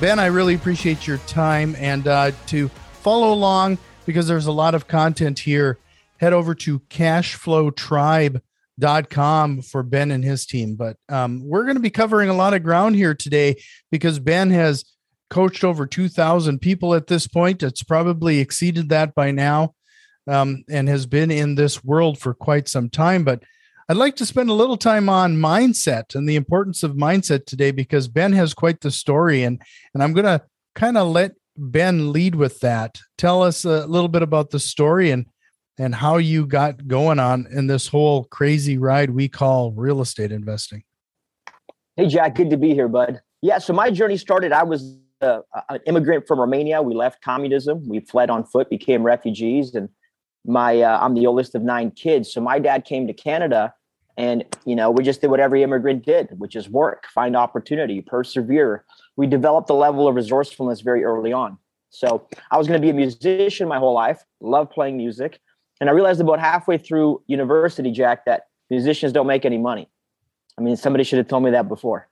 Ben, I really appreciate your time and uh, to follow along because there's a lot of content here. Head over to cashflowtribe.com for Ben and his team. But um, we're going to be covering a lot of ground here today because Ben has coached over 2,000 people at this point. It's probably exceeded that by now um, and has been in this world for quite some time. But I'd like to spend a little time on mindset and the importance of mindset today because Ben has quite the story and and I'm going to kind of let Ben lead with that. Tell us a little bit about the story and and how you got going on in this whole crazy ride we call real estate investing. Hey Jack, good to be here, bud. Yeah, so my journey started I was uh, an immigrant from Romania. We left communism. We fled on foot, became refugees and my uh, I'm the oldest of nine kids. So my dad came to Canada and, you know, we just did what every immigrant did, which is work, find opportunity, persevere. We developed a level of resourcefulness very early on. So I was going to be a musician my whole life, love playing music. And I realized about halfway through university, Jack, that musicians don't make any money. I mean, somebody should have told me that before.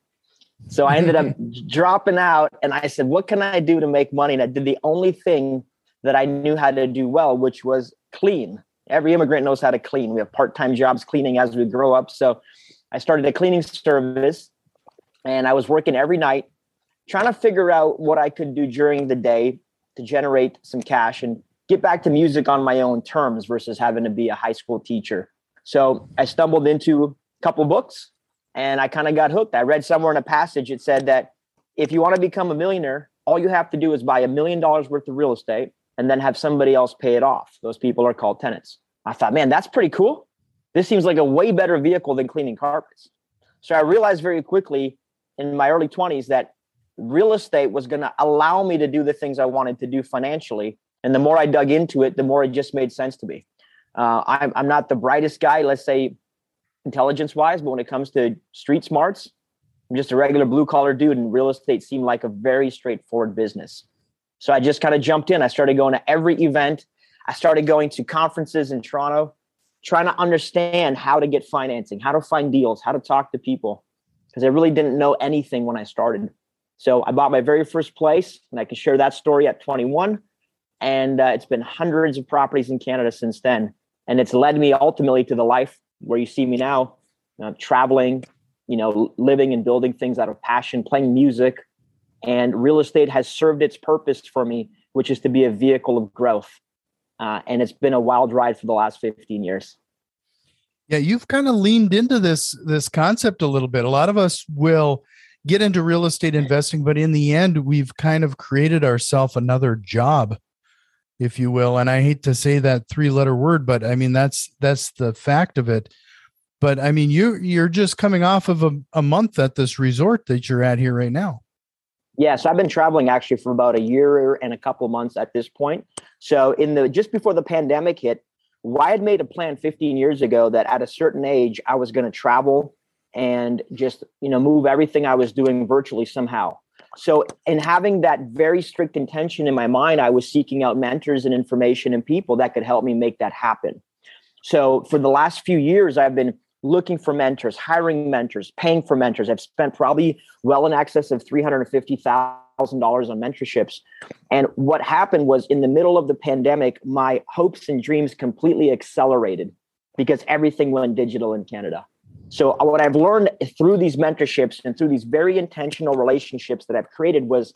So I ended up dropping out and I said, what can I do to make money? And I did the only thing that I knew how to do well, which was clean every immigrant knows how to clean. We have part-time jobs cleaning as we grow up. So I started a cleaning service and I was working every night trying to figure out what I could do during the day to generate some cash and get back to music on my own terms versus having to be a high school teacher. So I stumbled into a couple books and I kind of got hooked. I read somewhere in a passage it said that if you want to become a millionaire, all you have to do is buy a million dollars worth of real estate and then have somebody else pay it off. Those people are called tenants. I thought, man, that's pretty cool. This seems like a way better vehicle than cleaning carpets. So I realized very quickly in my early 20s that real estate was going to allow me to do the things I wanted to do financially. And the more I dug into it, the more it just made sense to me. Uh, I'm, I'm not the brightest guy, let's say intelligence wise, but when it comes to street smarts, I'm just a regular blue collar dude, and real estate seemed like a very straightforward business. So I just kind of jumped in. I started going to every event. I started going to conferences in Toronto, trying to understand how to get financing, how to find deals, how to talk to people, because I really didn't know anything when I started. So I bought my very first place, and I can share that story at 21. And uh, it's been hundreds of properties in Canada since then. And it's led me ultimately to the life where you see me now, traveling, you know, living and building things out of passion, playing music, and real estate has served its purpose for me, which is to be a vehicle of growth. Uh, and it's been a wild ride for the last 15 years. Yeah, you've kind of leaned into this this concept a little bit. A lot of us will get into real estate investing, but in the end, we've kind of created ourselves another job, if you will. And I hate to say that three letter word, but I mean that's that's the fact of it. But I mean, you you're just coming off of a, a month at this resort that you're at here right now. Yeah, so I've been traveling actually for about a year and a couple months at this point. So in the just before the pandemic hit, I had made a plan 15 years ago that at a certain age I was going to travel and just you know move everything I was doing virtually somehow. So in having that very strict intention in my mind, I was seeking out mentors and information and people that could help me make that happen. So for the last few years, I've been looking for mentors, hiring mentors, paying for mentors. I've spent probably well in excess of $350,000 on mentorships. And what happened was in the middle of the pandemic, my hopes and dreams completely accelerated because everything went digital in Canada. So uh, what I've learned through these mentorships and through these very intentional relationships that I've created was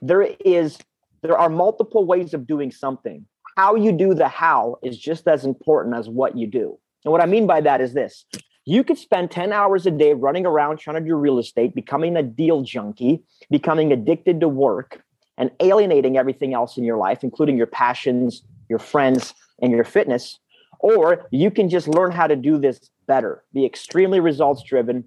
there is there are multiple ways of doing something. How you do the how is just as important as what you do. And what I mean by that is this you could spend 10 hours a day running around trying to do real estate, becoming a deal junkie, becoming addicted to work, and alienating everything else in your life, including your passions, your friends, and your fitness. Or you can just learn how to do this better, be extremely results driven,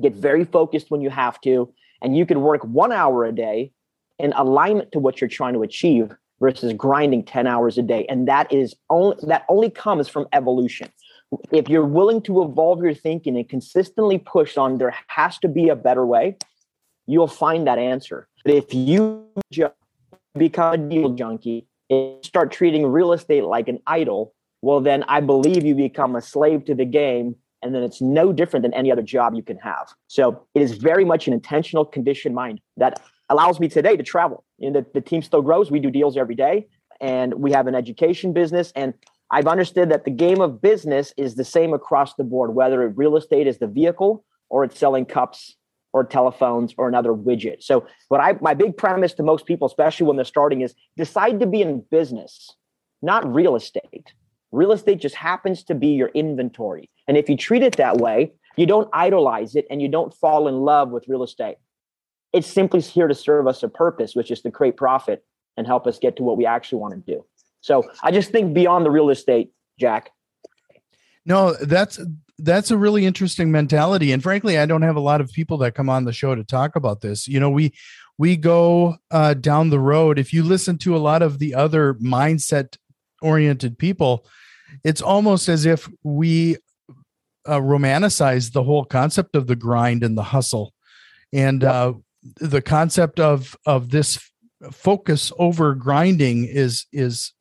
get very focused when you have to, and you can work one hour a day in alignment to what you're trying to achieve versus grinding 10 hours a day. And that is only that only comes from evolution. If you're willing to evolve your thinking and consistently push on there has to be a better way, you'll find that answer. But if you become a deal junkie and start treating real estate like an idol, well, then I believe you become a slave to the game. And then it's no different than any other job you can have. So it is very much an intentional conditioned mind that allows me today to travel. and the, the team still grows. We do deals every day and we have an education business. And I've understood that the game of business is the same across the board, whether real estate is the vehicle or it's selling cups or telephones or another widget. So what I my big premise to most people, especially when they're starting, is decide to be in business, not real estate. Real estate just happens to be your inventory. And if you treat it that way, you don't idolize it and you don't fall in love with real estate. It's simply here to serve us a purpose, which is to create profit and help us get to what we actually want to do. So I just think beyond the real estate, Jack. No, that's that's a really interesting mentality. And frankly, I don't have a lot of people that come on the show to talk about this. You know, we we go uh, down the road. If you listen to a lot of the other mindset oriented people, it's almost as if we uh, romanticize the whole concept of the grind and the hustle. And uh, the concept of of this focus over grinding is is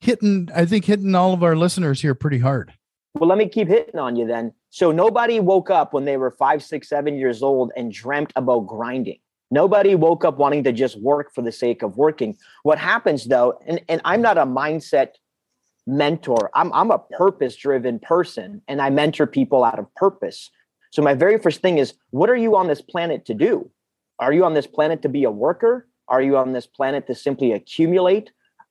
hitting i think hitting all of our listeners here pretty hard. Well let me keep hitting on you then. So nobody woke up when they were five six seven years old and dreamt about grinding. Nobody woke up wanting to just work for the sake of working. What happens though and, and i'm not a mindset mentor. I'm, I'm a purpose driven person and i mentor people out of purpose. So my very first thing is what are you on this planet to do? Are you on this planet to be a worker? Are you on this planet to simply accumulate?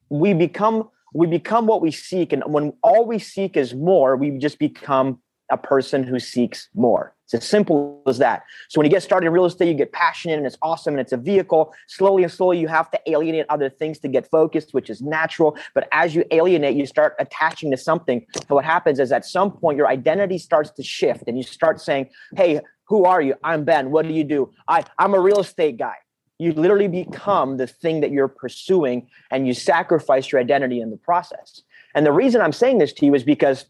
We become we become what we seek, and when all we seek is more, we just become a person who seeks more. It's as simple as that. So when you get started in real estate, you get passionate and it's awesome and it's a vehicle. Slowly and slowly, you have to alienate other things to get focused, which is natural. But as you alienate, you start attaching to something. So what happens is at some point, your identity starts to shift and you start saying, Hey, who are you? I'm Ben. What do you do? I, I'm a real estate guy. You literally become the thing that you're pursuing and you sacrifice your identity in the process. And the reason I'm saying this to you is because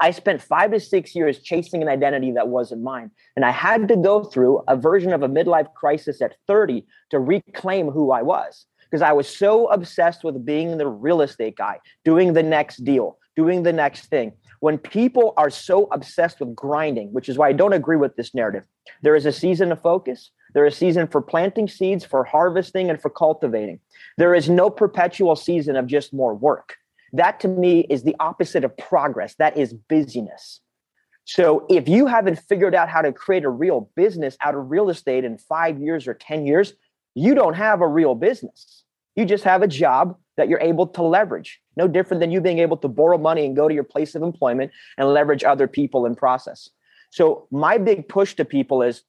I spent five to six years chasing an identity that wasn't mine. And I had to go through a version of a midlife crisis at 30 to reclaim who I was because I was so obsessed with being the real estate guy, doing the next deal, doing the next thing when people are so obsessed with grinding, which is why I don't agree with this narrative, there is a season of focus. There is a season for planting seeds, for harvesting, and for cultivating. There is no perpetual season of just more work. That to me is the opposite of progress. That is busyness. So if you haven't figured out how to create a real business out of real estate in five years or 10 years, you don't have a real business. You just have a job that you're able to leverage. No different than you being able to borrow money and go to your place of employment and leverage other people in process. So my big push to people is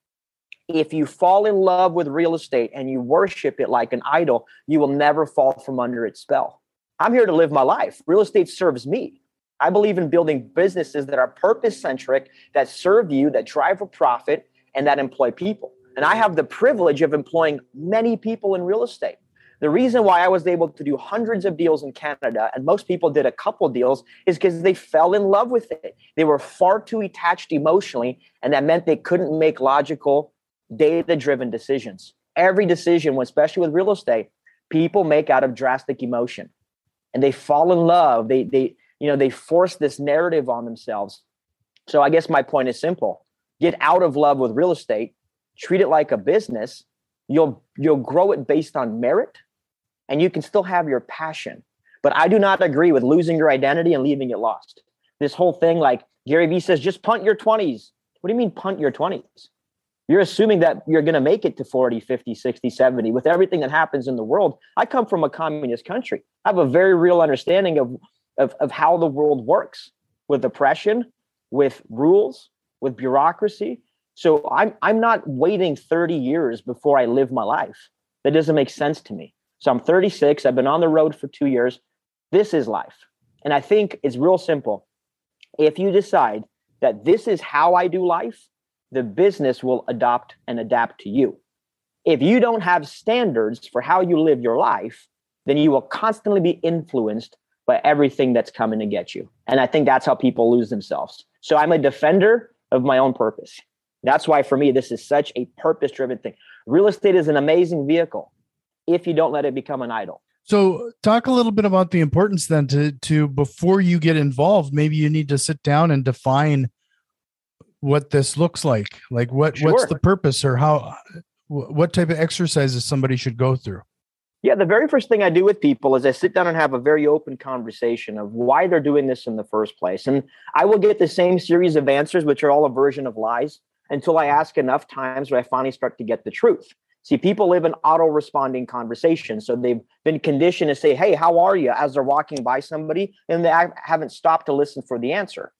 if you fall in love with real estate and you worship it like an idol, you will never fall from under its spell. I'm here to live my life. Real estate serves me. I believe in building businesses that are purpose centric, that serve you, that drive a profit, and that employ people. And I have the privilege of employing many people in real estate. The reason why I was able to do hundreds of deals in Canada and most people did a couple deals is because they fell in love with it. They were far too attached emotionally, and that meant they couldn't make logical, data driven decisions. Every decision, especially with real estate, people make out of drastic emotion and they fall in love. They, they, you know, they force this narrative on themselves. So I guess my point is simple get out of love with real estate, treat it like a business. You'll, you'll grow it based on merit and you can still have your passion. But I do not agree with losing your identity and leaving it lost. This whole thing, like Gary Vee says, just punt your 20s. What do you mean punt your 20s? You're assuming that you're going to make it to 40, 50, 60, 70 with everything that happens in the world. I come from a communist country. I have a very real understanding of, of, of how the world works with oppression, with rules, with bureaucracy. So I'm, I'm not waiting 30 years before I live my life. That doesn't make sense to me. So I'm 36. I've been on the road for two years. This is life. And I think it's real simple. If you decide that this is how I do life, the business will adopt and adapt to you. If you don't have standards for how you live your life, then you will constantly be influenced by everything that's coming to get you. And I think that's how people lose themselves. So I'm a defender of my own purpose. That's why for me, this is such a purpose driven thing. Real estate is an amazing vehicle if you don't let it become an idol. So talk a little bit about the importance then to to before you get involved, maybe you need to sit down and define what this looks like. Like what sure. what's the purpose or how what type of exercises somebody should go through? Yeah, the very first thing I do with people is I sit down and have a very open conversation of why they're doing this in the first place. And I will get the same series of answers, which are all a version of lies, until I ask enough times where I finally start to get the truth. See, people live in auto responding conversations. So they've been conditioned to say, Hey, how are you? as they're walking by somebody, and they haven't stopped to listen for the answer.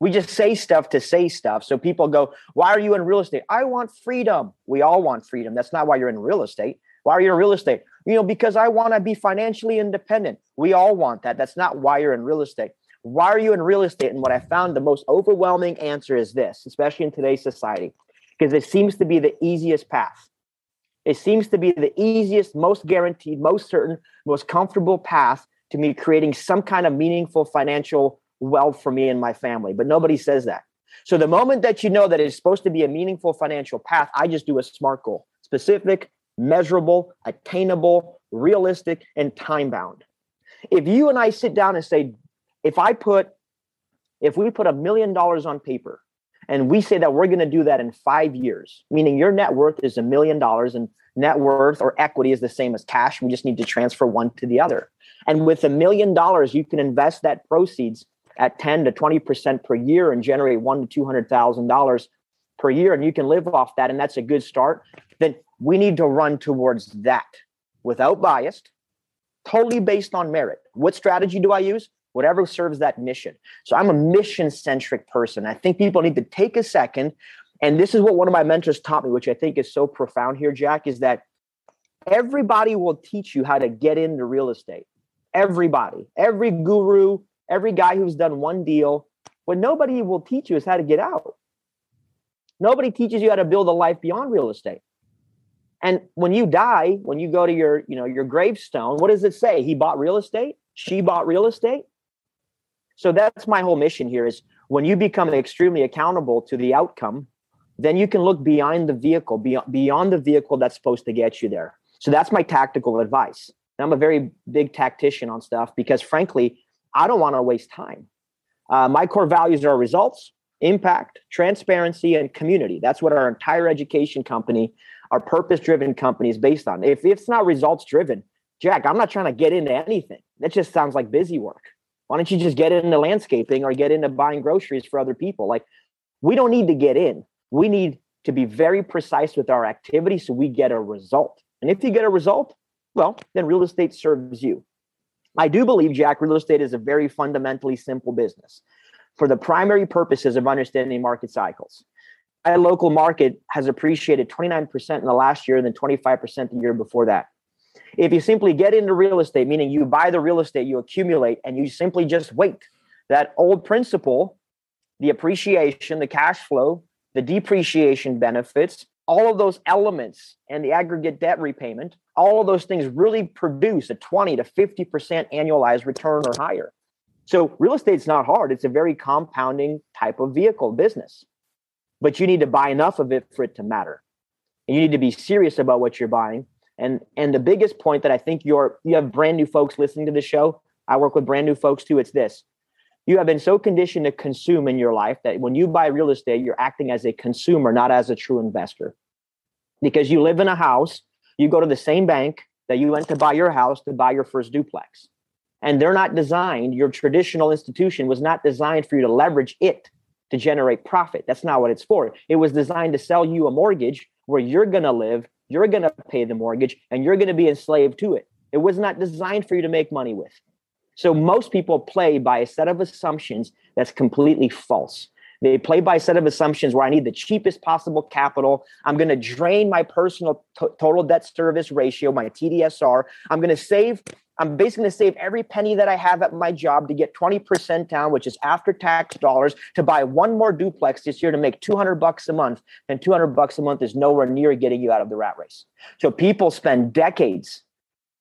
We just say stuff to say stuff. So people go, Why are you in real estate? I want freedom. We all want freedom. That's not why you're in real estate. Why are you in real estate? You know, because I want to be financially independent. We all want that. That's not why you're in real estate. Why are you in real estate? And what I found the most overwhelming answer is this, especially in today's society, because it seems to be the easiest path. It seems to be the easiest, most guaranteed, most certain, most comfortable path to me creating some kind of meaningful financial wealth for me and my family. But nobody says that. So the moment that you know that it's supposed to be a meaningful financial path, I just do a SMART goal specific, measurable, attainable, realistic, and time bound. If you and I sit down and say, if I put, if we put a million dollars on paper and we say that we're going to do that in five years, meaning your net worth is a million dollars and net worth or equity is the same as cash. We just need to transfer one to the other. And with a million dollars, you can invest that proceeds at 10 to 20% per year and generate one to $200,000 per year. And you can live off that. And that's a good start. Then we need to run towards that without bias, totally based on merit. What strategy do I use? Whatever serves that mission. So I'm a mission centric person. I think people need to take a second. And this is what one of my mentors taught me, which I think is so profound here, Jack, is that everybody will teach you how to get into real estate. Everybody, every guru, every guy who's done one deal. What nobody will teach you is how to get out. Nobody teaches you how to build a life beyond real estate. And when you die, when you go to your, you know, your gravestone, what does it say? He bought real estate. She bought real estate. So that's my whole mission here is when you become extremely accountable to the outcome, then you can look behind the vehicle, beyond, beyond the vehicle that's supposed to get you there. So that's my tactical advice. And I'm a very big tactician on stuff because frankly, I don't want to waste time. Uh, my core values are results, impact, transparency, and community. That's what our entire education company, our purpose driven company is based on. If it's not results driven, Jack, I'm not trying to get into anything. That just sounds like busy work. Why don't you just get into landscaping or get into buying groceries for other people? Like, we don't need to get in. We need to be very precise with our activity so we get a result. And if you get a result, well, then real estate serves you. I do believe, Jack, real estate is a very fundamentally simple business for the primary purposes of understanding market cycles. A local market has appreciated 29% in the last year and then 25% the year before that. If you simply get into real estate, meaning you buy the real estate, you accumulate, and you simply just wait, that old principle, the appreciation, the cash flow, the depreciation benefits, all of those elements and the aggregate debt repayment, all of those things really produce a 20 to 50% annualized return or higher. So real estate's not hard. It's a very compounding type of vehicle business. But you need to buy enough of it for it to matter. And you need to be serious about what you're buying. And and the biggest point that I think you're you have brand new folks listening to the show. I work with brand new folks too. It's this. You have been so conditioned to consume in your life that when you buy real estate, you're acting as a consumer, not as a true investor. Because you live in a house, you go to the same bank that you went to buy your house to buy your first duplex. And they're not designed, your traditional institution was not designed for you to leverage it to generate profit. That's not what it's for. It was designed to sell you a mortgage where you're going to live, you're going to pay the mortgage, and you're going to be enslaved to it. It was not designed for you to make money with. So most people play by a set of assumptions that's completely false. They play by a set of assumptions where I need the cheapest possible capital. I'm going to drain my personal t- total debt service ratio, my TDSR. I'm going to save I'm basically going to save every penny that I have at my job to get 20% down, which is after tax dollars, to buy one more duplex this year to make 200 bucks a month. And 200 bucks a month is nowhere near getting you out of the rat race. So people spend decades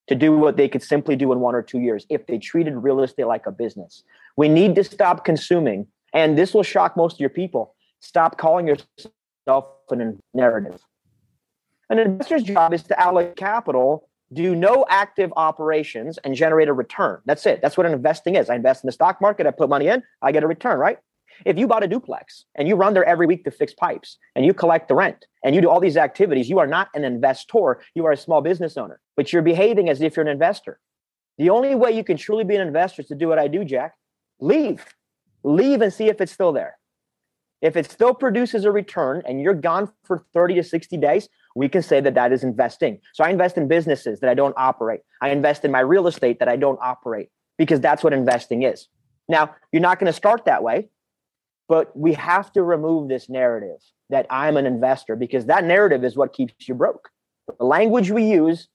to do what they could simply do in one or two years if they treated real estate like a business. We need to stop consuming, and this will shock most of your people. Stop calling yourself a narrative. An investor's job is to allocate capital do no active operations and generate a return. That's it. That's what investing is. I invest in the stock market, I put money in, I get a return, right? If you bought a duplex and you run there every week to fix pipes and you collect the rent and you do all these activities, you are not an investor, you are a small business owner, but you're behaving as if you're an investor. The only way you can truly be an investor is to do what I do, Jack. Leave. Leave and see if it's still there. If it still produces a return and you're gone for 30 to 60 days, we can say that that is investing. So I invest in businesses that I don't operate. I invest in my real estate that I don't operate because that's what investing is. Now, you're not going to start that way, but we have to remove this narrative that I'm an investor because that narrative is what keeps you broke. The language we use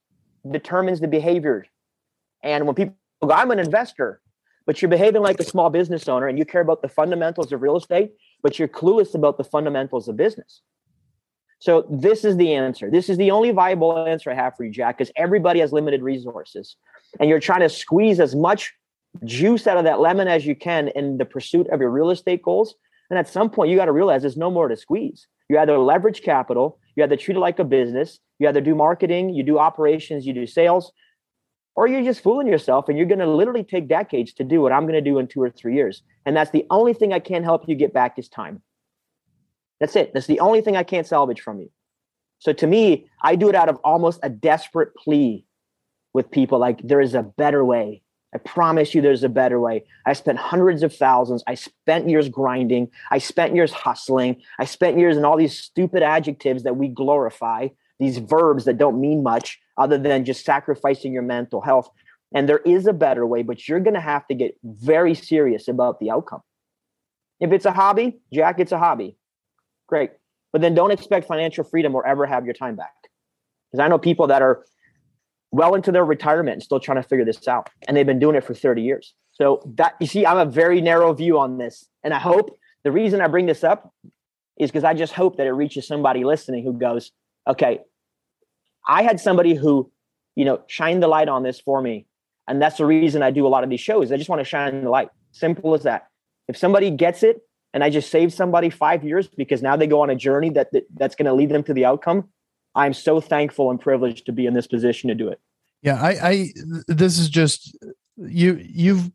determines the behavior. And when people go, I'm an investor, but you're behaving like a small business owner and you care about the fundamentals of real estate, but you're clueless about the fundamentals of business. So this is the answer. This is the only viable answer I have for you, Jack, because everybody has limited resources. And you're trying to squeeze as much juice out of that lemon as you can in the pursuit of your real estate goals. And at some point, you got to realize there's no more to squeeze. You either leverage capital, you either treat it like a business, you either do marketing, you do operations, you do sales, or you're just fooling yourself and you're going to literally take decades to do what I'm going to do in two or three years. And that's the only thing I can't help you get back is time. That's it. That's the only thing I can't salvage from you. So to me, I do it out of almost a desperate plea with people like there is a better way. I promise you there's a better way. I spent hundreds of thousands. I spent years grinding. I spent years hustling. I spent years in all these stupid adjectives that we glorify, these verbs that don't mean much other than just sacrificing your mental health. And there is a better way, but you're going to have to get very serious about the outcome. If it's a hobby, Jack, it's a hobby great. But then don't expect financial freedom or ever have your time back. Because I know people that are well into their retirement and still trying to figure this out. And they've been doing it for 30 years. So that you see, I'm a very narrow view on this. And I hope the reason I bring this up is because I just hope that it reaches somebody listening who goes, okay, I had somebody who, you know, shined the light on this for me. And that's the reason I do a lot of these shows. I just want to shine the light. Simple as that. If somebody gets it and I just saved somebody five years because now they go on a journey that, that that's going to lead them to the outcome. I'm so thankful and privileged to be in this position to do it. Yeah, I, I this is just you you've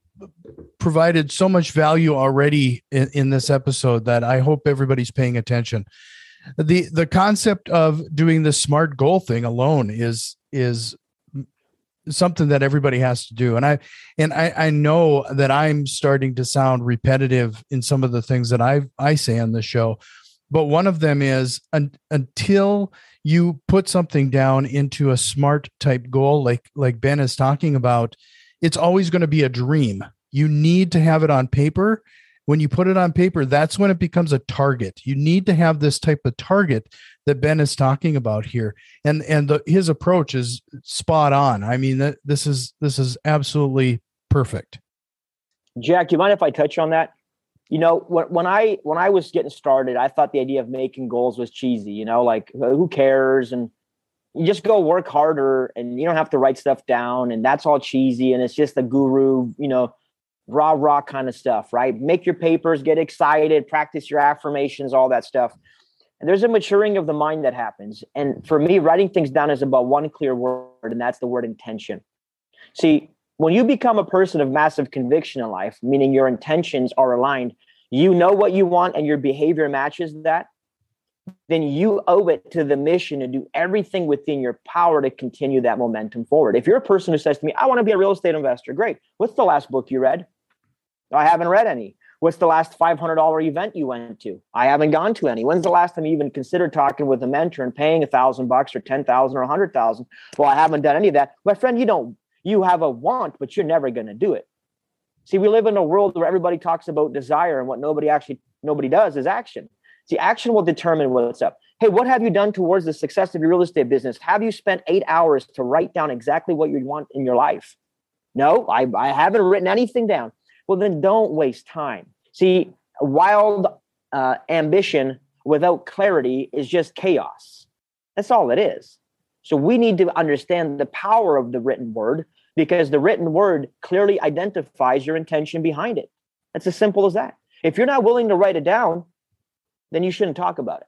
provided so much value already in, in this episode that I hope everybody's paying attention. The the concept of doing the smart goal thing alone is is something that everybody has to do and i and i i know that i'm starting to sound repetitive in some of the things that I've i say on the show but one of them is un, until you put something down into a smart type goal like like ben is talking about it's always going to be a dream you need to have it on paper when you put it on paper that's when it becomes a target you need to have this type of target that Ben is talking about here, and and the, his approach is spot on. I mean, that this is this is absolutely perfect. Jack, do you mind if I touch on that? You know, when, when I when I was getting started, I thought the idea of making goals was cheesy. You know, like who cares and you just go work harder and you don't have to write stuff down and that's all cheesy and it's just the guru you know rah rah kind of stuff right make your papers get excited practice your affirmations all that stuff and there's a maturing of the mind that happens. And for me, writing things down is about one clear word, and that's the word intention. See, when you become a person of massive conviction in life, meaning your intentions are aligned, you know what you want and your behavior matches that, then you owe it to the mission to do everything within your power to continue that momentum forward. If you're a person who says to me, I want to be a real estate investor, great. What's the last book you read? I haven't read any. What's the last $500 event you went to? I haven't gone to any. When's the last time you even considered talking with a mentor and paying a thousand bucks or 10,000 or a hundred thousand? Well, I haven't done any of that. My friend, you don't, you have a want, but you're never going to do it. See, we live in a world where everybody talks about desire and what nobody actually, nobody does is action. See, action will determine what's up. Hey, what have you done towards the success of your real estate business? Have you spent eight hours to write down exactly what you want in your life? No, I, I haven't written anything down. Well, then don't waste time. See, wild uh, ambition without clarity is just chaos. That's all it is. So we need to understand the power of the written word because the written word clearly identifies your intention behind it. It's as simple as that. If you're not willing to write it down, then you shouldn't talk about it.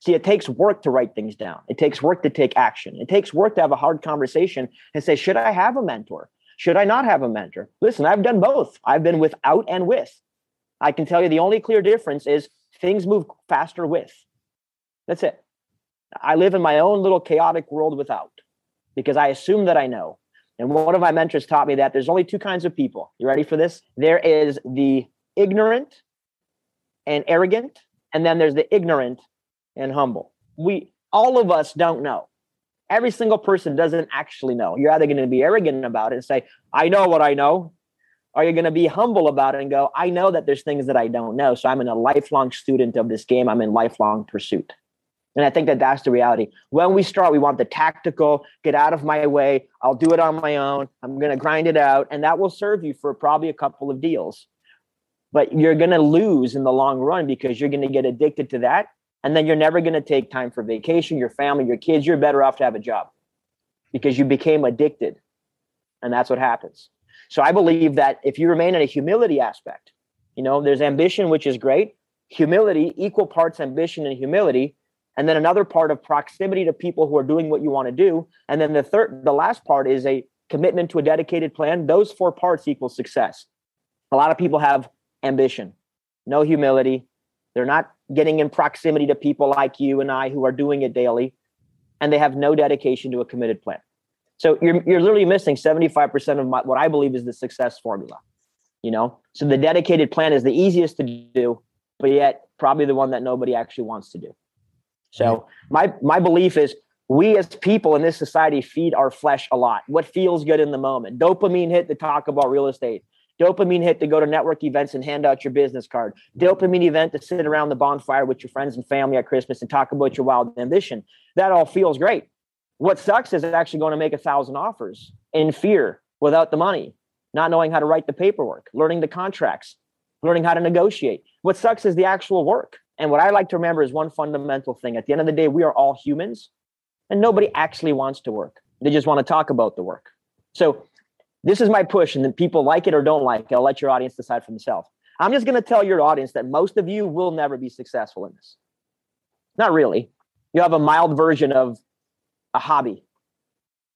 See, it takes work to write things down. It takes work to take action. It takes work to have a hard conversation and say, should I have a mentor? Should I not have a mentor? Listen, I've done both. I've been without and with. I can tell you the only clear difference is things move faster with. That's it. I live in my own little chaotic world without because I assume that I know. And one of my mentors taught me that there's only two kinds of people. You ready for this? There is the ignorant and arrogant, and then there's the ignorant and humble. We all of us don't know. Every single person doesn't actually know. You're either going to be arrogant about it and say, I know what I know, or you're going to be humble about it and go, I know that there's things that I don't know. So I'm in a lifelong student of this game. I'm in lifelong pursuit. And I think that that's the reality. When we start, we want the tactical, get out of my way. I'll do it on my own. I'm going to grind it out. And that will serve you for probably a couple of deals. But you're going to lose in the long run because you're going to get addicted to that and then you're never going to take time for vacation, your family, your kids. You're better off to have a job because you became addicted. And that's what happens. So I believe that if you remain in a humility aspect, you know, there's ambition, which is great, humility, equal parts ambition and humility. And then another part of proximity to people who are doing what you want to do. And then the third, the last part is a commitment to a dedicated plan. Those four parts equal success. A lot of people have ambition, no humility. They're not getting in proximity to people like you and I who are doing it daily, and they have no dedication to a committed plan. So you're you're literally missing 75% of my, what I believe is the success formula. You know, so the dedicated plan is the easiest to do, but yet probably the one that nobody actually wants to do. So my my belief is we as people in this society feed our flesh a lot. What feels good in the moment? Dopamine hit to talk about real estate. Dopamine hit to go to network events and hand out your business card. Dopamine event to sit around the bonfire with your friends and family at Christmas and talk about your wild ambition. That all feels great. What sucks is actually going to make a thousand offers in fear without the money, not knowing how to write the paperwork, learning the contracts, learning how to negotiate. What sucks is the actual work. And what I like to remember is one fundamental thing. At the end of the day, we are all humans and nobody actually wants to work. They just want to talk about the work. So this is my push, and then people like it or don't like it. I'll let your audience decide for themselves. I'm just going to tell your audience that most of you will never be successful in this. Not really. You have a mild version of a hobby.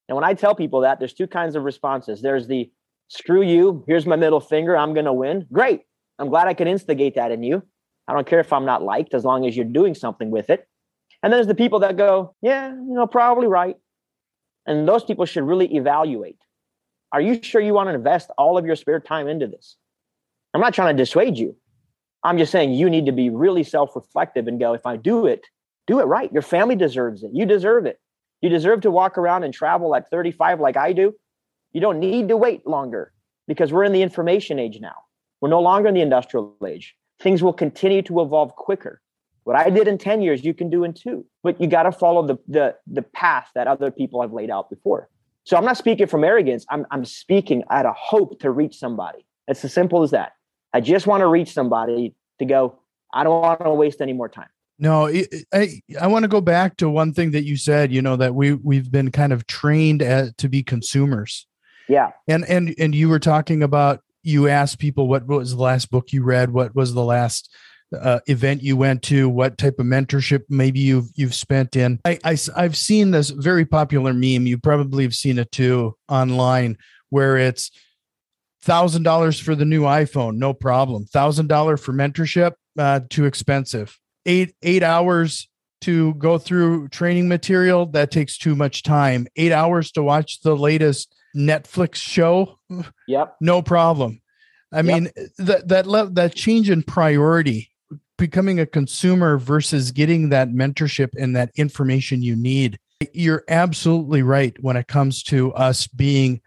And when I tell people that, there's two kinds of responses. There's the screw you, here's my middle finger, I'm going to win. Great. I'm glad I could instigate that in you. I don't care if I'm not liked as long as you're doing something with it. And then there's the people that go, yeah, you know, probably right. And those people should really evaluate are you sure you want to invest all of your spare time into this? I'm not trying to dissuade you. I'm just saying you need to be really self reflective and go, if I do it, do it right. Your family deserves it. You deserve it. You deserve to walk around and travel at 35 like I do. You don't need to wait longer because we're in the information age now. We're no longer in the industrial age. Things will continue to evolve quicker. What I did in 10 years, you can do in two, but you got to follow the, the, the path that other people have laid out before. So I'm not speaking from arrogance. I'm, I'm speaking out of hope to reach somebody. It's as simple as that. I just want to reach somebody to go, I don't want to waste any more time. No, I I want to go back to one thing that you said. You know that we we've been kind of trained as, to be consumers. Yeah. And and and you were talking about you ask people what was the last book you read, what was the last uh, event you went to, what type of mentorship maybe you've you've spent in. I, I I've seen this very popular meme. You probably have seen it too online, where it's thousand dollars for the new iPhone, no problem. Thousand dollar for mentorship, uh, too expensive. Eight eight hours to go through training material that takes too much time. Eight hours to watch the latest Netflix show. Yep, no problem. I yep. mean that that that change in priority becoming a consumer versus getting that mentorship and that information you need. You're absolutely right when it comes to us being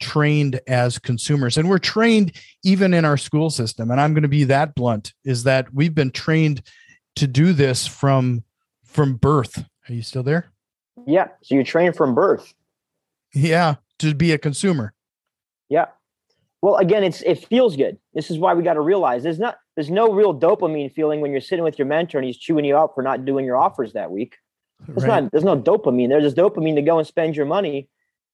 trained as consumers. And we're trained even in our school system. And I'm going to be that blunt is that we've been trained to do this from from birth. Are you still there? Yeah. So you're trained from birth. Yeah, to be a consumer. Yeah. Well, again, it's it feels good. This is why we got to realize there's not there's no real dopamine feeling when you're sitting with your mentor and he's chewing you out for not doing your offers that week. There's right. not there's no dopamine. There's just dopamine to go and spend your money,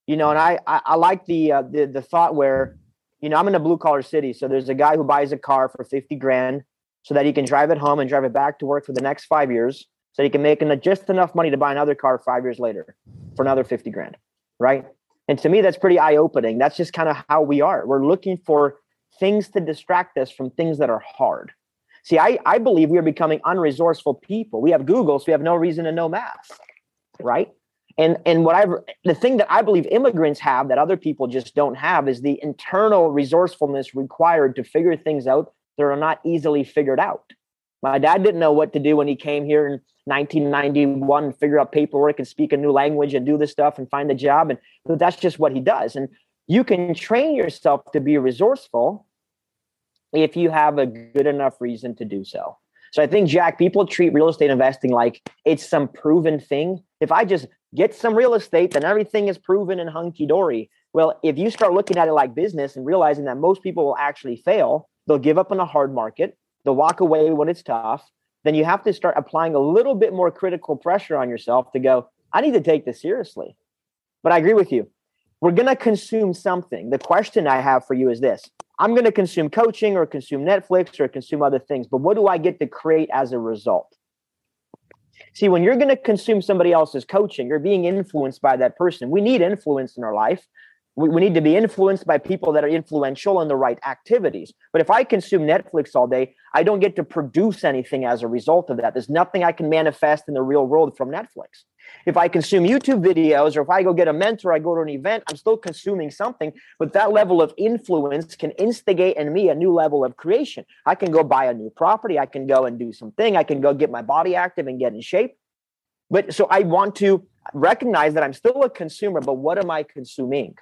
you know. And I I, I like the uh, the the thought where, you know, I'm in a blue collar city, so there's a guy who buys a car for fifty grand so that he can drive it home and drive it back to work for the next five years, so he can make just enough money to buy another car five years later for another fifty grand, right? And to me, that's pretty eye opening. That's just kind of how we are. We're looking for things to distract us from things that are hard. See, I, I believe we are becoming unresourceful people. We have Google, so we have no reason to know math, right? And and what I've the thing that I believe immigrants have that other people just don't have is the internal resourcefulness required to figure things out that are not easily figured out. My dad didn't know what to do when he came here in 1991, figure out paperwork and speak a new language and do this stuff and find a job. And that's just what he does. And you can train yourself to be resourceful if you have a good enough reason to do so. So I think, Jack, people treat real estate investing like it's some proven thing. If I just get some real estate, then everything is proven and hunky dory. Well, if you start looking at it like business and realizing that most people will actually fail, they'll give up in a hard market, they'll walk away when it's tough, then you have to start applying a little bit more critical pressure on yourself to go, I need to take this seriously. But I agree with you. We're going to consume something. The question I have for you is this I'm going to consume coaching or consume Netflix or consume other things, but what do I get to create as a result? See, when you're going to consume somebody else's coaching, you're being influenced by that person. We need influence in our life we, we need to be influenced by people that are influential in the right activities. But if I consume Netflix all day, I don't get to produce anything as a result of that. There's nothing I can manifest in the real world from Netflix. If I consume YouTube videos or if I go get a mentor, I go to an event, I'm still consuming something, but that level of influence can instigate in me a new level of creation. I can go buy a new property, I can go and do something, I can go get my body active and get in shape. But so I want to recognize that I'm still a consumer, but what am I consuming?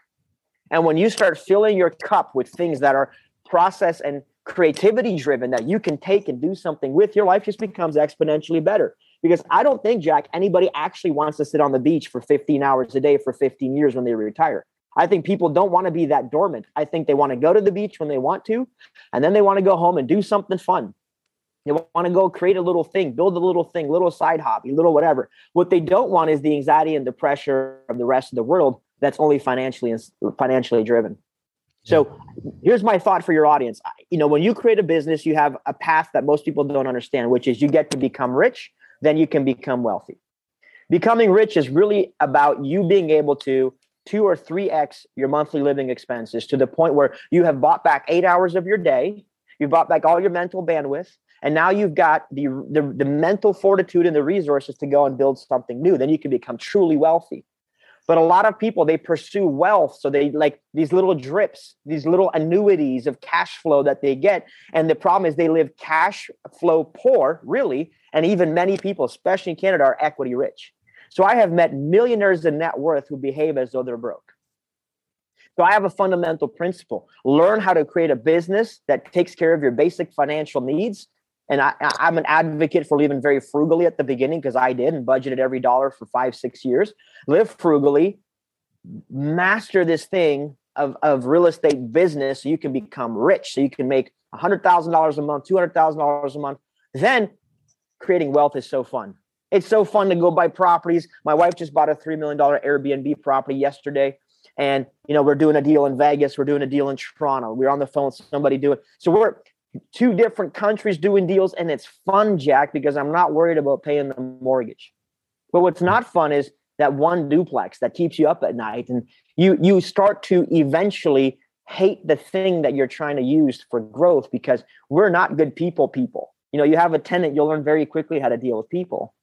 And when you start filling your cup with things that are process and creativity driven that you can take and do something with, your life just becomes exponentially better. Because I don't think, Jack, anybody actually wants to sit on the beach for 15 hours a day for 15 years when they retire. I think people don't want to be that dormant. I think they want to go to the beach when they want to, and then they want to go home and do something fun. They want to go create a little thing, build a little thing, little side hobby, little whatever. What they don't want is the anxiety and the pressure of the rest of the world that's only financially financially driven. So here's my thought for your audience. You know, when you create a business, you have a path that most people don't understand, which is you get to become rich, then you can become wealthy. Becoming rich is really about you being able to two or three X your monthly living expenses to the point where you have bought back eight hours of your day, you've bought back all your mental bandwidth, and now you've got the, the, the mental fortitude and the resources to go and build something new. Then you can become truly wealthy. But a lot of people they pursue wealth, so they like these little drips, these little annuities of cash flow that they get. And the problem is they live cash flow poor, really. And even many people, especially in Canada, are equity rich. So I have met millionaires in net worth who behave as though they're broke. So I have a fundamental principle: learn how to create a business that takes care of your basic financial needs and I, I'm an advocate for living very frugally at the beginning because I did and budgeted every dollar for five, six years. Live frugally, master this thing of, of real estate business so you can become rich, so you can make $100,000 a month, $200,000 a month. Then creating wealth is so fun. It's so fun to go buy properties. My wife just bought a $3 million Airbnb property yesterday. And, you know, we're doing a deal in Vegas. We're doing a deal in Toronto. We're on the phone with somebody doing. So we're two different countries doing deals and it's fun jack because i'm not worried about paying the mortgage. But what's not fun is that one duplex that keeps you up at night and you you start to eventually hate the thing that you're trying to use for growth because we're not good people people. You know you have a tenant you'll learn very quickly how to deal with people.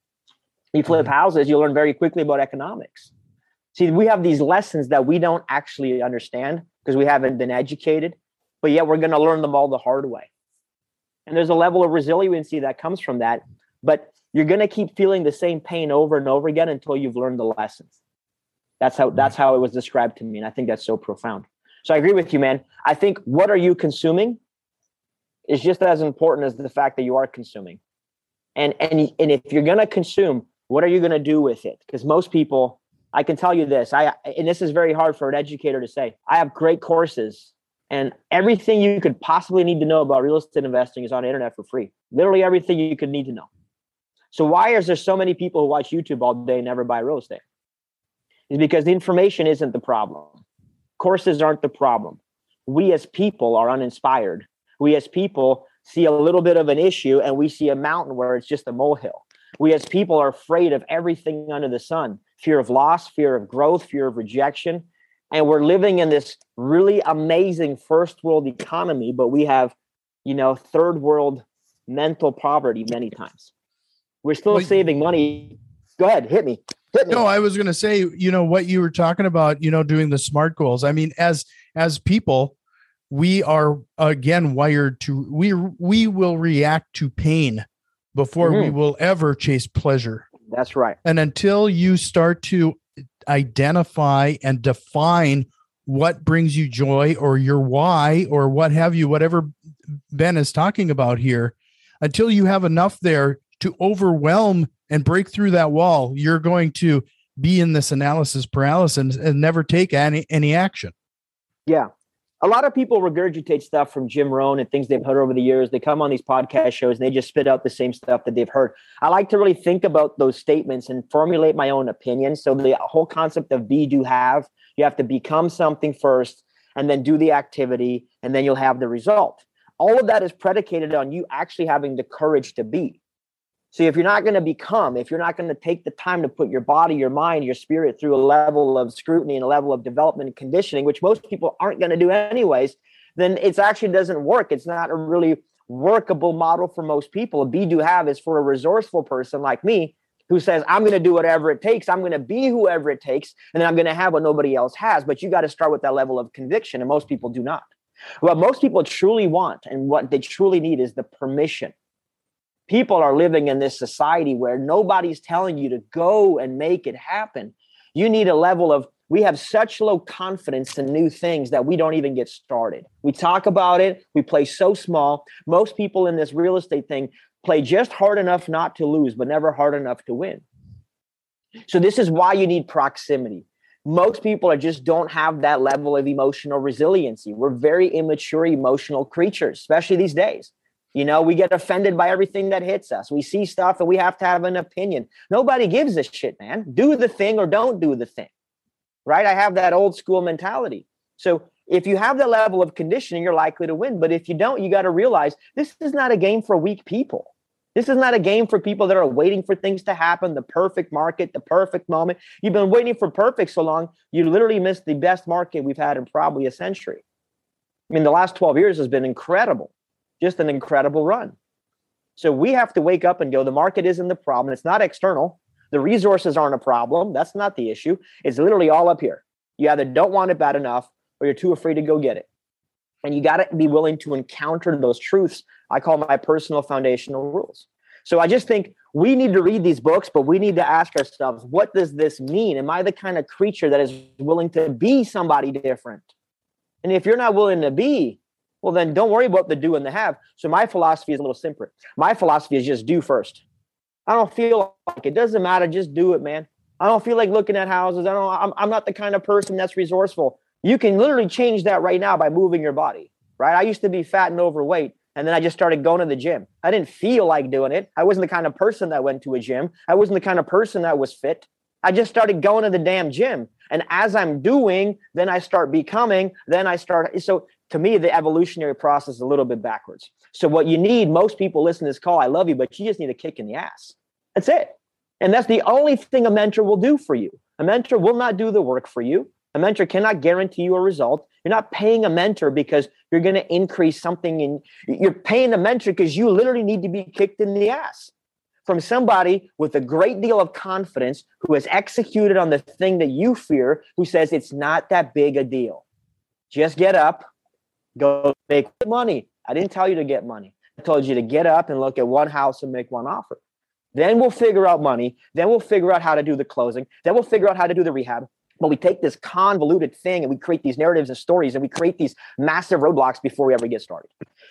You flip mm-hmm. houses you'll learn very quickly about economics. See we have these lessons that we don't actually understand because we haven't been educated but yet we're going to learn them all the hard way and there's a level of resiliency that comes from that. But you're going to keep feeling the same pain over and over again until you've learned the lessons. That's how that's how it was described to me, and I think that's so profound. So I agree with you, man. I think what are you consuming is just as important as the fact that you are consuming. And and and if you're going to consume, what are you going to do with it? Because most people I can tell you this. I and this is very hard for an educator to say. I have great courses and everything you could possibly need to know about real estate investing is on the internet for free. Literally everything you could need to know. So why is there so many people who watch YouTube all day and never buy real estate? Is because the information isn't the problem. Courses aren't the problem. We as people are uninspired. We as people see a little bit of an issue and we see a mountain where it's just a molehill. We as people are afraid of everything under the sun fear of loss, fear of growth, fear of rejection. And we're living in this really amazing first world economy, but we have, you know, third world mental poverty many times. We're still well, saving money. Go ahead, hit me. Hit me. No, I was going to say, you know, what you were talking about, you know, doing the smart goals. I mean, as as people, we are again wired to we we will react to pain before mm-hmm. we will ever chase pleasure. That's right. And until you start to identify and define what brings you joy or your why or what have you, whatever Ben is talking about here, until you have enough there to overwhelm and break through that wall, you're going to be in this analysis paralysis and, and never take any any action. Yeah. A lot of people regurgitate stuff from Jim Rohn and things they've heard over the years. They come on these podcast shows and they just spit out the same stuff that they've heard. I like to really think about those statements and formulate my own opinion. So the whole concept of be, do, have, you have to become something first and then do the activity and then you'll have the result. All of that is predicated on you actually having the courage to be. See, if you're not going to become, if you're not going to take the time to put your body, your mind, your spirit through a level of scrutiny and a level of development and conditioning, which most people aren't going to do anyways, then it actually doesn't work. It's not a really workable model for most people. A be do have is for a resourceful person like me who says, I'm going to do whatever it takes. I'm going to be whoever it takes. And then I'm going to have what nobody else has. But you got to start with that level of conviction. And most people do not. What most people truly want and what they truly need is the permission people are living in this society where nobody's telling you to go and make it happen. You need a level of, we have such low confidence in new things that we don't even get started. We talk about it, we play so small. Most people in this real estate thing play just hard enough not to lose, but never hard enough to win. So, this is why you need proximity. Most people are just don't have that level of emotional resiliency. We're very immature emotional creatures, especially these days. You know, we get offended by everything that hits us. We see stuff and we have to have an opinion. Nobody gives a shit, man. Do the thing or don't do the thing. Right? I have that old school mentality. So if you have the level of conditioning, you're likely to win. But if you don't, you got to realize this is not a game for weak people. This is not a game for people that are waiting for things to happen, the perfect market, the perfect moment. You've been waiting for perfect so long, you literally missed the best market we've had in probably a century. I mean, the last 12 years has been incredible just an incredible run. So we have to wake up and go, the market isn't the problem. It's not external. The resources aren't a problem. That's not the issue. It's literally all up here. You either don't want it bad enough or you're too afraid to go get it. And you got to be willing to encounter those truths. I call my personal foundational rules. So I just think we need to read these books, but we need to ask ourselves, what does this mean? Am I the kind of creature that is willing to be somebody different? And if you're not willing to be, well, then don't worry about the do and the have. So my philosophy is a little simpler. My philosophy is just do first. I don't feel like it doesn't matter. Just do it, man. I don't feel like looking at houses. I don't. I'm, I'm not the kind of person that's resourceful. You can literally change that right now by moving your body. Right. I used to be fat and overweight, and then I just started going to the gym. I didn't feel like doing it. I wasn't the kind of person that went to a gym. I wasn't the kind of person that was fit. I just started going to the damn gym. And as I'm doing, then I start becoming, then I start. So to me, the evolutionary process is a little bit backwards. So what you need, most people listen to this call, I love you, but you just need a kick in the ass. That's it. And that's the only thing a mentor will do for you. A mentor will not do the work for you. A mentor cannot guarantee you a result. You're not paying a mentor because you're going to increase something in you're paying a mentor because you literally need to be kicked in the ass from somebody with a great deal of confidence who has executed on the thing that you fear, who says it's not that big a deal. Just get up, go make money. I didn't tell you to get money. I told you to get up and look at one house and make one offer. Then we'll figure out money. Then we'll figure out how to do the closing. Then we'll figure out how to do the rehab. But we take this convoluted thing and we create these narratives and stories and we create these massive roadblocks before we ever get started.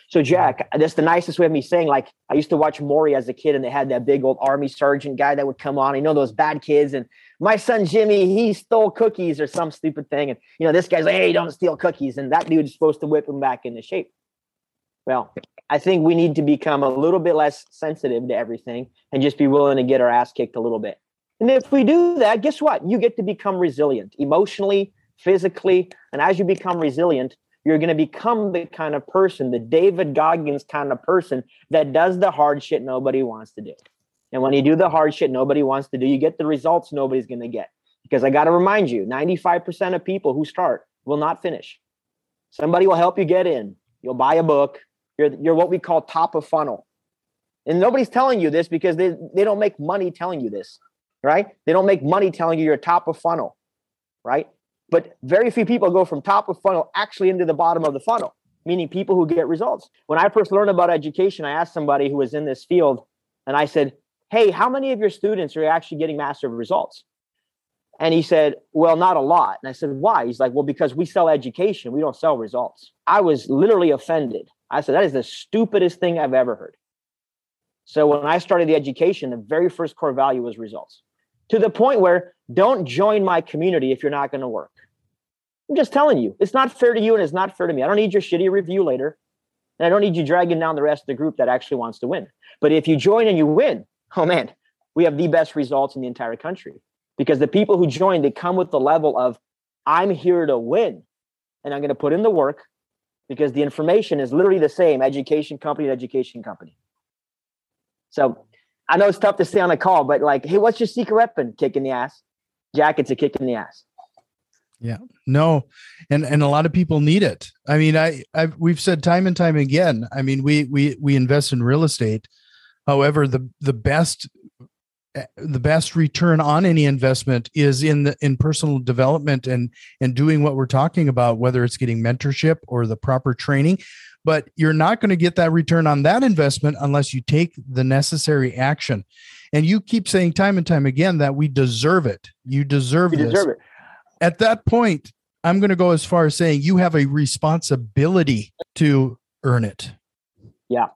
So, Jack, that's the nicest way of me saying, like, I used to watch Maury as a kid and they had that big old army sergeant guy that would come on. You know, those bad kids. And my son Jimmy, he stole cookies or some stupid thing. And, you know, this guy's like, hey, don't steal cookies. And that dude's supposed to whip him back into shape. Well, I think we need to become a little bit less sensitive to everything and just be willing to get our ass kicked a little bit. And if we do that, guess what? You get to become resilient emotionally, physically. And as you become resilient, you're going to become the kind of person, the David Goggins kind of person that does the hard shit nobody wants to do. And when you do the hard shit nobody wants to do, you get the results nobody's going to get. Because I got to remind you 95% of people who start will not finish. Somebody will help you get in. You'll buy a book. You're, you're what we call top of funnel. And nobody's telling you this because they, they don't make money telling you this right? They don't make money telling you you're top of funnel, right? But very few people go from top of funnel actually into the bottom of the funnel, meaning people who get results. When I first learned about education, I asked somebody who was in this field, and I said, Hey, how many of your students are actually getting massive results? And he said, Well, not a lot. And I said, Why? He's like, Well, because we sell education, we don't sell results. I was literally offended. I said, That is the stupidest thing I've ever heard. So when I started the education, the very first core value was results to the point where don't join my community if you're not going to work. I'm just telling you, it's not fair to you and it's not fair to me. I don't need your shitty review later. And I don't need you dragging down the rest of the group that actually wants to win. But if you join and you win, oh man, we have the best results in the entire country because the people who join, they come with the level of, I'm here to win and I'm going to put in the work because the information is literally the same education company to education company. So I know it's tough to stay on a call, but like, hey, what's your secret weapon? Kick in the ass. Jack, it's a kick in the ass. Yeah, no, and and a lot of people need it. I mean, I i we've said time and time again. I mean, we we we invest in real estate. However, the the best eh, the best return on any investment is in the in personal development and and doing what we're talking about, whether it's getting mentorship or the proper training but you're not going to get that return on that investment unless you take the necessary action. And you keep saying time and time again that we deserve it. You deserve. Deserve it. At that point, I'm going to go as far as saying you have a responsibility to earn it. Yeah.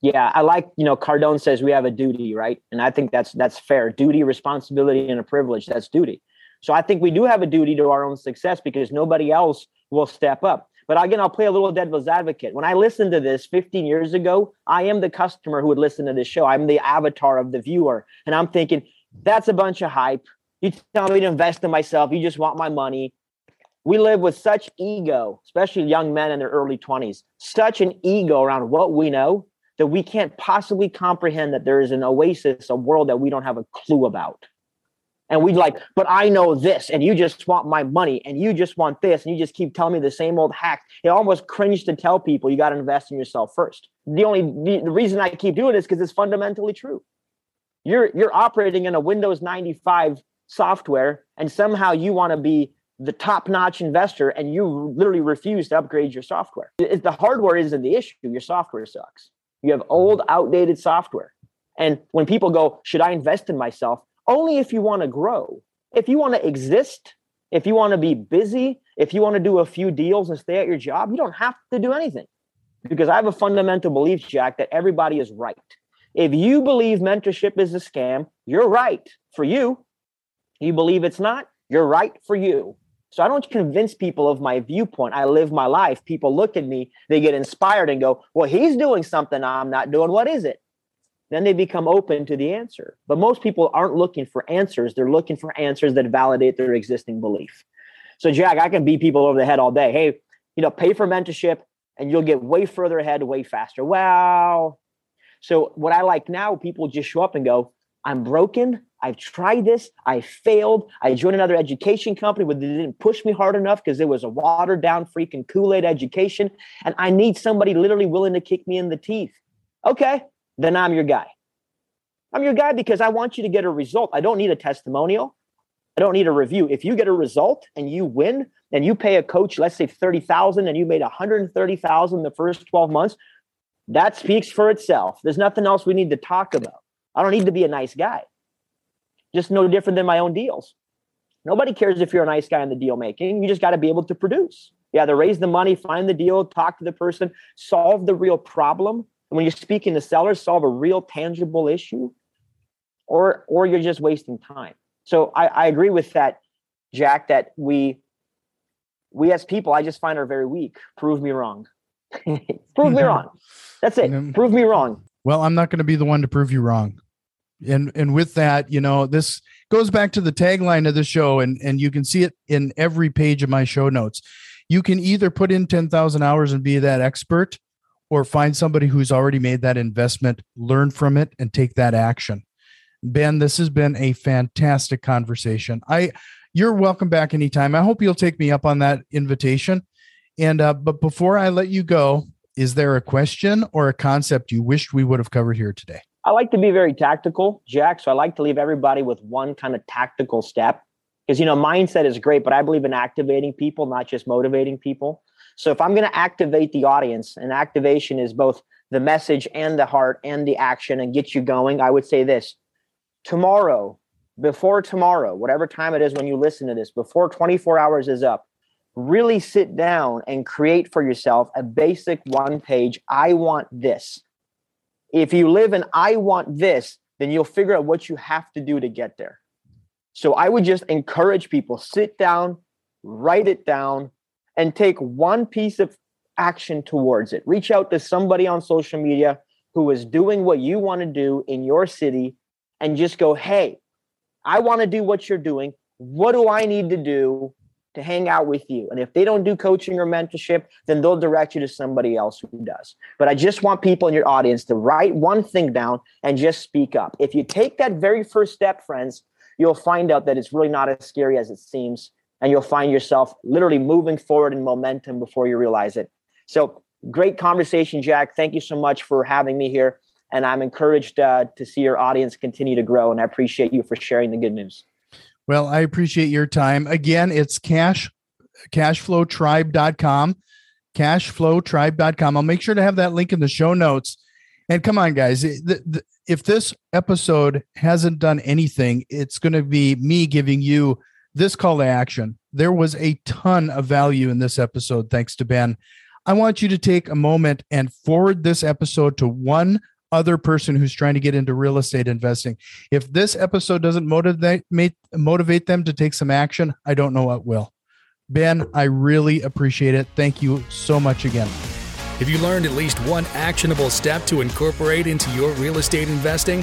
Yeah, I like, you know, Cardone says we have a duty, right? And I think that's that's fair. Duty, responsibility and a privilege, that's duty. So I think we do have a duty to our own success because nobody else will step up. But again, I'll play a little devil's advocate. When I listened to this 15 years ago, I am the customer who would listen to this show. I'm the avatar of the viewer. And I'm thinking, that's a bunch of hype. You tell me to invest in myself. You just want my money. We live with such ego, especially young men in their early 20s, such an ego around what we know that we can't possibly comprehend that there is an oasis, a world that we don't have a clue about and we'd like, but I know this, and you just want my money, and you just want this, and you just keep telling me the same old hack. It almost cringe to tell people you got to invest in yourself first. The only the, the reason I keep doing this because it's fundamentally true. You're you're operating in a Windows 95 software, and somehow you want to be the top-notch investor, and you literally refuse to upgrade your software. It, the hardware isn't the issue; your software sucks. You have old, outdated software. And when people go, should I invest in myself? Only if you want to grow. If you want to exist, if you want to be busy, if you want to do a few deals and stay at your job, you don't have to do anything. Because I have a fundamental belief, Jack, that everybody is right. If you believe mentorship is a scam, you're right for you. You believe it's not, you're right for you. So I don't convince people of my viewpoint. I live my life. People look at me, they get inspired and go, Well, he's doing something I'm not doing. What is it? Then they become open to the answer. But most people aren't looking for answers. They're looking for answers that validate their existing belief. So, Jack, I can beat people over the head all day. Hey, you know, pay for mentorship and you'll get way further ahead, way faster. Well, so what I like now, people just show up and go, I'm broken. I've tried this. I failed. I joined another education company, but they didn't push me hard enough because it was a watered down freaking Kool Aid education. And I need somebody literally willing to kick me in the teeth. Okay, then I'm your guy. I'm your guy because I want you to get a result. I don't need a testimonial. I don't need a review. If you get a result and you win and you pay a coach, let's say 30,000 and you made 130,000 the first 12 months, that speaks for itself. There's nothing else we need to talk about. I don't need to be a nice guy. Just no different than my own deals. Nobody cares if you're a nice guy in the deal making. You just got to be able to produce. Yeah, to raise the money, find the deal, talk to the person, solve the real problem. And when you're speaking to sellers, solve a real tangible issue, or or you're just wasting time. So I, I agree with that, Jack. That we we as people, I just find are very weak. Prove me wrong. prove me wrong. That's it. Prove me wrong. Well, I'm not going to be the one to prove you wrong. And and with that, you know, this goes back to the tagline of the show, and and you can see it in every page of my show notes. You can either put in 10,000 hours and be that expert, or find somebody who's already made that investment, learn from it, and take that action. Ben, this has been a fantastic conversation. I you're welcome back anytime. I hope you'll take me up on that invitation. And uh, but before I let you go, is there a question or a concept you wished we would have covered here today? I like to be very tactical, Jack. So I like to leave everybody with one kind of tactical step because you know mindset is great, but I believe in activating people, not just motivating people. So if I'm going to activate the audience, and activation is both the message and the heart and the action and get you going, I would say this: tomorrow, before tomorrow, whatever time it is when you listen to this, before 24 hours is up, really sit down and create for yourself a basic one page I want this. If you live in I want this, then you'll figure out what you have to do to get there. So I would just encourage people sit down, write it down, and take one piece of action towards it. Reach out to somebody on social media who is doing what you want to do in your city and just go, hey, I want to do what you're doing. What do I need to do to hang out with you? And if they don't do coaching or mentorship, then they'll direct you to somebody else who does. But I just want people in your audience to write one thing down and just speak up. If you take that very first step, friends, you'll find out that it's really not as scary as it seems. And you'll find yourself literally moving forward in momentum before you realize it. So, great conversation, Jack. Thank you so much for having me here and I'm encouraged uh, to see your audience continue to grow. And I appreciate you for sharing the good news. Well, I appreciate your time. Again, it's cash cashflowtribe.com, cashflowtribe.com. I'll make sure to have that link in the show notes. And come on, guys, if this episode hasn't done anything, it's going to be me giving you this call to action. There was a ton of value in this episode, thanks to Ben. I want you to take a moment and forward this episode to one other person who's trying to get into real estate investing. If this episode doesn't motivate motivate them to take some action, I don't know what will. Ben, I really appreciate it. Thank you so much again. Have you learned at least one actionable step to incorporate into your real estate investing?